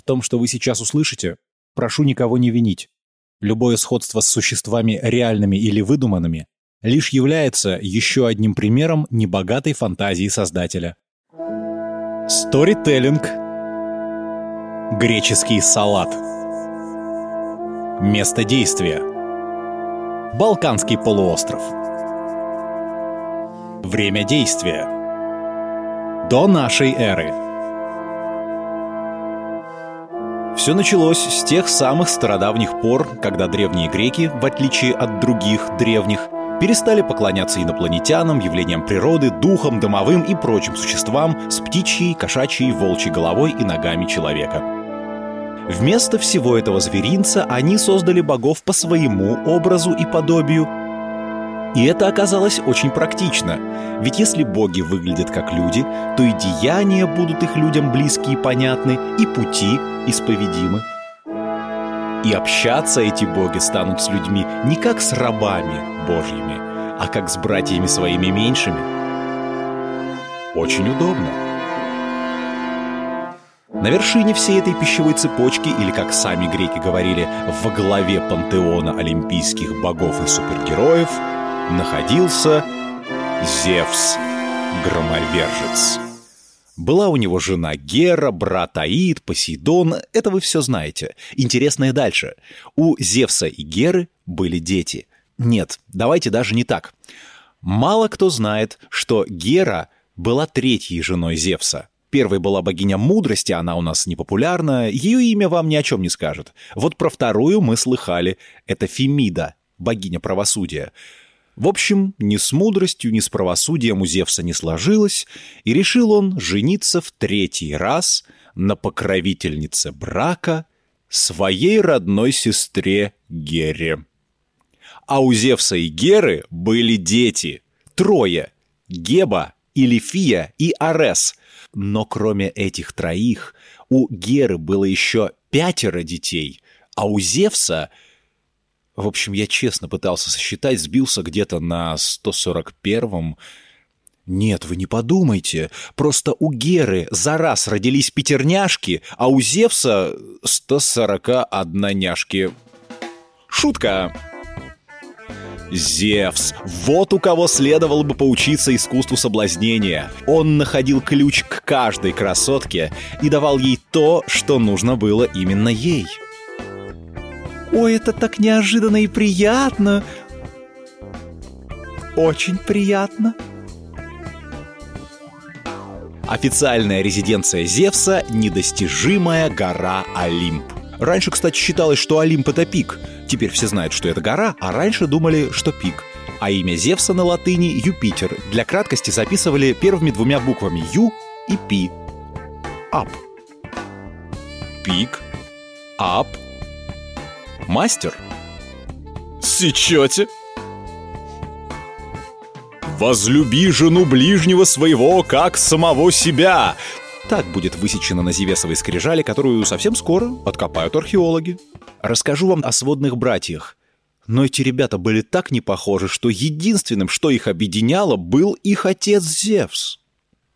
В том, что вы сейчас услышите, прошу никого не винить. Любое сходство с существами реальными или выдуманными лишь является еще одним примером небогатой фантазии создателя. Сторителлинг. Греческий салат. Место действия. Балканский полуостров. Время действия. До нашей эры. Все началось с тех самых стародавних пор, когда древние греки, в отличие от других древних, перестали поклоняться инопланетянам, явлениям природы, духам, домовым и прочим существам с птичьей, кошачьей, волчьей головой и ногами человека. Вместо всего этого зверинца они создали богов по своему образу и подобию. И это оказалось очень практично, ведь если боги выглядят как люди, то и деяния будут их людям близки и понятны, и пути исповедимы. И общаться эти боги станут с людьми не как с рабами божьими, а как с братьями своими меньшими. Очень удобно. На вершине всей этой пищевой цепочки, или как сами греки говорили, во главе пантеона олимпийских богов и супергероев, находился Зевс, громовержец. Была у него жена Гера, брат Аид, Посейдон. Это вы все знаете. Интересное дальше. У Зевса и Геры были дети. Нет, давайте даже не так. Мало кто знает, что Гера была третьей женой Зевса. Первой была богиня мудрости, она у нас непопулярна, ее имя вам ни о чем не скажет. Вот про вторую мы слыхали. Это Фемида, богиня правосудия. В общем, ни с мудростью, ни с правосудием у Зевса не сложилось, и решил он жениться в третий раз на покровительнице брака своей родной сестре Гере. А у Зевса и Геры были дети. Трое. Геба, Илифия и Арес. Но кроме этих троих, у Геры было еще пятеро детей, а у Зевса — в общем, я честно пытался сосчитать, сбился где-то на 141-м. Нет, вы не подумайте. Просто у Геры за раз родились пятерняшки, а у Зевса 141 няшки. Шутка. Зевс. Вот у кого следовало бы поучиться искусству соблазнения. Он находил ключ к каждой красотке и давал ей то, что нужно было именно ей. Ой, это так неожиданно и приятно. Очень приятно. Официальная резиденция Зевса – недостижимая гора Олимп. Раньше, кстати, считалось, что Олимп – это пик. Теперь все знают, что это гора, а раньше думали, что пик. А имя Зевса на латыни – Юпитер. Для краткости записывали первыми двумя буквами Ю и Пи. Ап. Пик. Ап – Мастер? Сечете? «Возлюби жену ближнего своего, как самого себя!» Так будет высечено на Зевесовой скрижали, которую совсем скоро откопают археологи. Расскажу вам о сводных братьях. Но эти ребята были так не похожи, что единственным, что их объединяло, был их отец Зевс.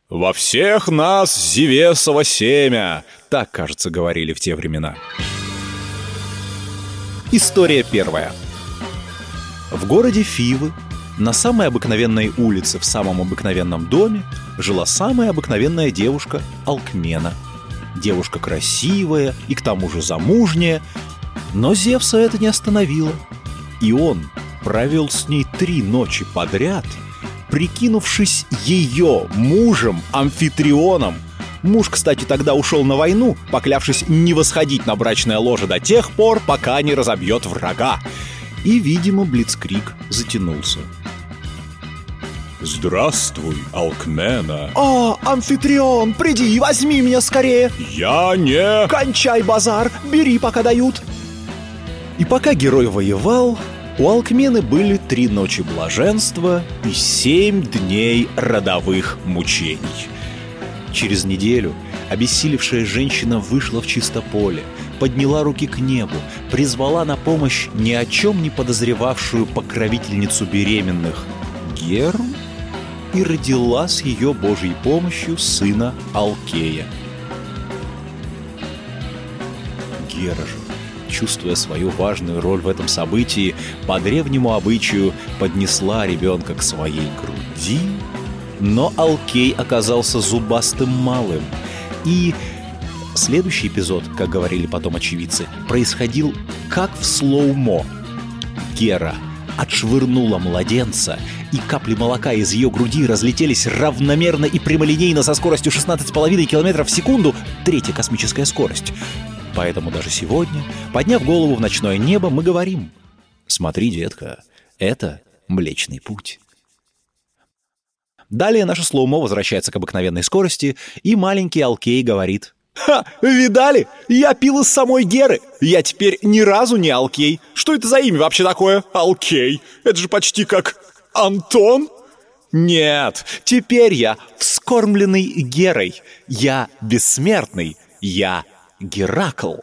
«Во всех нас Зевесово семя!» Так, кажется, говорили в те времена. История первая. В городе Фивы, на самой обыкновенной улице в самом обыкновенном доме, жила самая обыкновенная девушка Алкмена. Девушка красивая и к тому же замужняя, но Зевса это не остановило. И он провел с ней три ночи подряд, прикинувшись ее мужем Амфитрионом – Муж, кстати, тогда ушел на войну, поклявшись не восходить на брачное ложе до тех пор, пока не разобьет врага. И, видимо, Блицкрик затянулся. «Здравствуй, Алкмена!» «О, Амфитрион, приди и возьми меня скорее!» «Я не...» «Кончай базар, бери, пока дают!» И пока герой воевал, у Алкмены были три ночи блаженства и семь дней родовых мучений. Через неделю обессилевшая женщина вышла в чисто поле, подняла руки к небу, призвала на помощь ни о чем не подозревавшую покровительницу беременных Геру и родила с ее Божьей помощью сына Алкея. Гера же, чувствуя свою важную роль в этом событии, по древнему обычаю поднесла ребенка к своей груди, но Алкей оказался зубастым малым. И следующий эпизод, как говорили потом очевидцы, происходил как в слоумо. Гера отшвырнула младенца, и капли молока из ее груди разлетелись равномерно и прямолинейно со скоростью 16,5 км в секунду, третья космическая скорость. Поэтому даже сегодня, подняв голову в ночное небо, мы говорим «Смотри, детка, это Млечный Путь». Далее наше слоумо возвращается к обыкновенной скорости, и маленький Алкей говорит «Ха, видали? Я пил из самой Геры. Я теперь ни разу не Алкей. Что это за имя вообще такое? Алкей. Это же почти как Антон?» «Нет, теперь я вскормленный Герой. Я бессмертный. Я Геракл».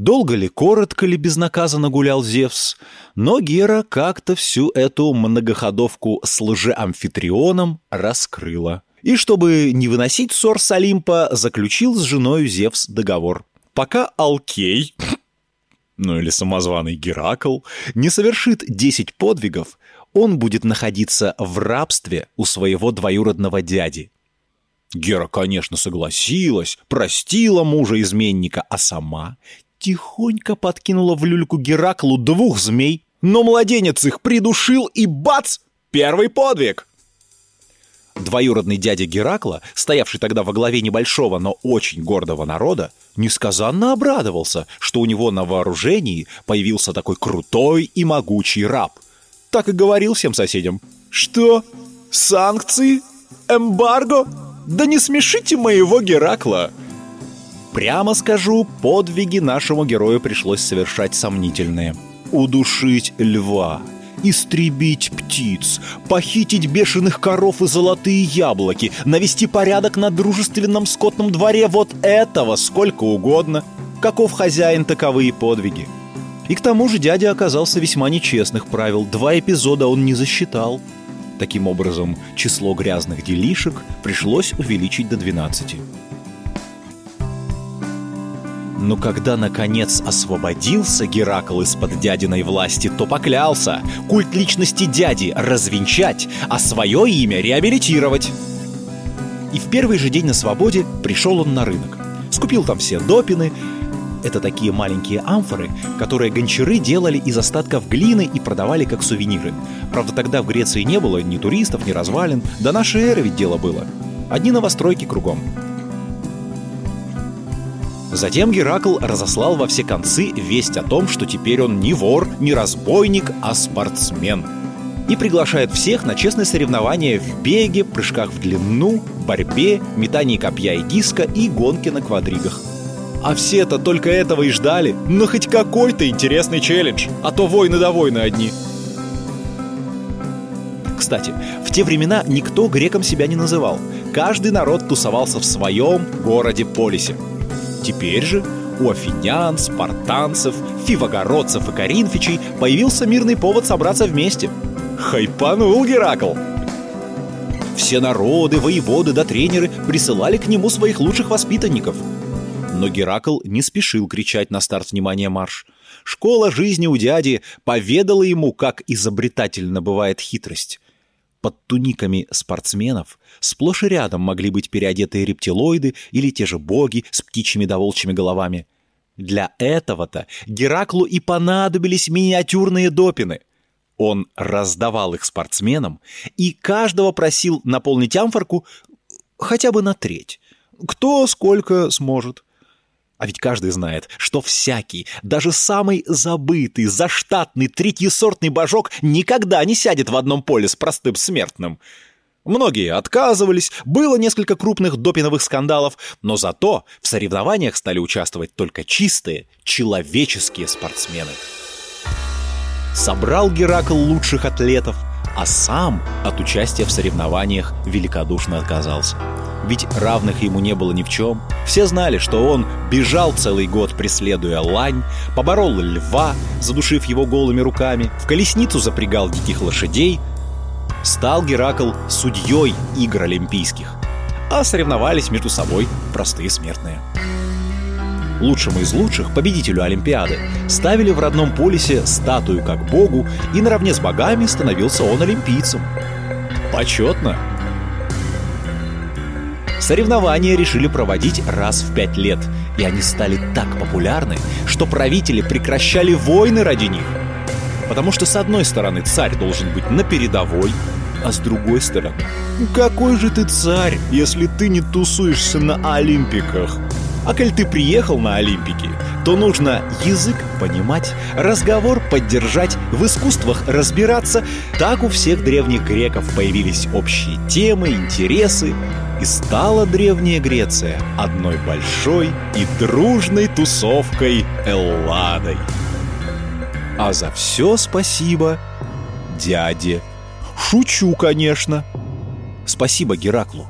Долго ли, коротко ли безнаказанно гулял Зевс, но Гера как-то всю эту многоходовку с лжеамфитрионом раскрыла. И чтобы не выносить ссор с Олимпа, заключил с женой Зевс договор. Пока Алкей, ну или самозваный Геракл, не совершит 10 подвигов, он будет находиться в рабстве у своего двоюродного дяди. Гера, конечно, согласилась, простила мужа-изменника, а сама тихонько подкинула в люльку Гераклу двух змей, но младенец их придушил и бац! Первый подвиг! Двоюродный дядя Геракла, стоявший тогда во главе небольшого, но очень гордого народа, несказанно обрадовался, что у него на вооружении появился такой крутой и могучий раб. Так и говорил всем соседям. «Что? Санкции? Эмбарго? Да не смешите моего Геракла!» Прямо скажу, подвиги нашему герою пришлось совершать сомнительные. Удушить льва, истребить птиц, похитить бешеных коров и золотые яблоки, навести порядок на дружественном скотном дворе вот этого сколько угодно. Каков хозяин, таковы и подвиги. И к тому же дядя оказался весьма нечестных правил. Два эпизода он не засчитал. Таким образом, число грязных делишек пришлось увеличить до 12. Но когда, наконец, освободился Геракл из-под дядиной власти, то поклялся культ личности дяди развенчать, а свое имя реабилитировать. И в первый же день на свободе пришел он на рынок. Скупил там все допины, это такие маленькие амфоры, которые гончары делали из остатков глины и продавали как сувениры. Правда, тогда в Греции не было ни туристов, ни развалин. До нашей эры ведь дело было. Одни новостройки кругом. Затем Геракл разослал во все концы весть о том, что теперь он не вор, не разбойник, а спортсмен. И приглашает всех на честные соревнования в беге, прыжках в длину, борьбе, метании копья и диска и гонке на квадригах. А все-то только этого и ждали. Но хоть какой-то интересный челлендж, а то войны да войны одни. Кстати, в те времена никто греком себя не называл. Каждый народ тусовался в своем городе-полисе – Теперь же у афинян, спартанцев, фивогородцев и коринфичей появился мирный повод собраться вместе. Хайпанул Геракл! Все народы, воеводы да тренеры присылали к нему своих лучших воспитанников. Но Геракл не спешил кричать на старт внимания марш. Школа жизни у дяди поведала ему, как изобретательно бывает хитрость. Под туниками спортсменов сплошь и рядом могли быть переодетые рептилоиды или те же боги с птичьими да волчьими головами. Для этого-то Гераклу и понадобились миниатюрные допины. Он раздавал их спортсменам и каждого просил наполнить амфорку хотя бы на треть. Кто сколько сможет. А ведь каждый знает, что всякий, даже самый забытый, заштатный, третьесортный божок никогда не сядет в одном поле с простым смертным. Многие отказывались, было несколько крупных допиновых скандалов, но зато в соревнованиях стали участвовать только чистые, человеческие спортсмены. Собрал Геракл лучших атлетов, а сам от участия в соревнованиях великодушно отказался. Ведь равных ему не было ни в чем. Все знали, что он бежал целый год, преследуя лань, поборол льва, задушив его голыми руками, в колесницу запрягал диких лошадей. Стал Геракл судьей игр олимпийских, а соревновались между собой простые смертные. Лучшему из лучших, победителю Олимпиады, ставили в родном полисе статую как богу, и наравне с богами становился он олимпийцем. Почетно! Соревнования решили проводить раз в пять лет, и они стали так популярны, что правители прекращали войны ради них. Потому что, с одной стороны, царь должен быть на передовой, а с другой стороны, какой же ты царь, если ты не тусуешься на Олимпиках? А коль ты приехал на Олимпики, то нужно язык понимать, разговор поддержать, в искусствах разбираться. Так у всех древних греков появились общие темы, интересы, и стала Древняя Греция одной большой и дружной тусовкой Элладой. А за все спасибо дяде. Шучу, конечно. Спасибо Гераклу.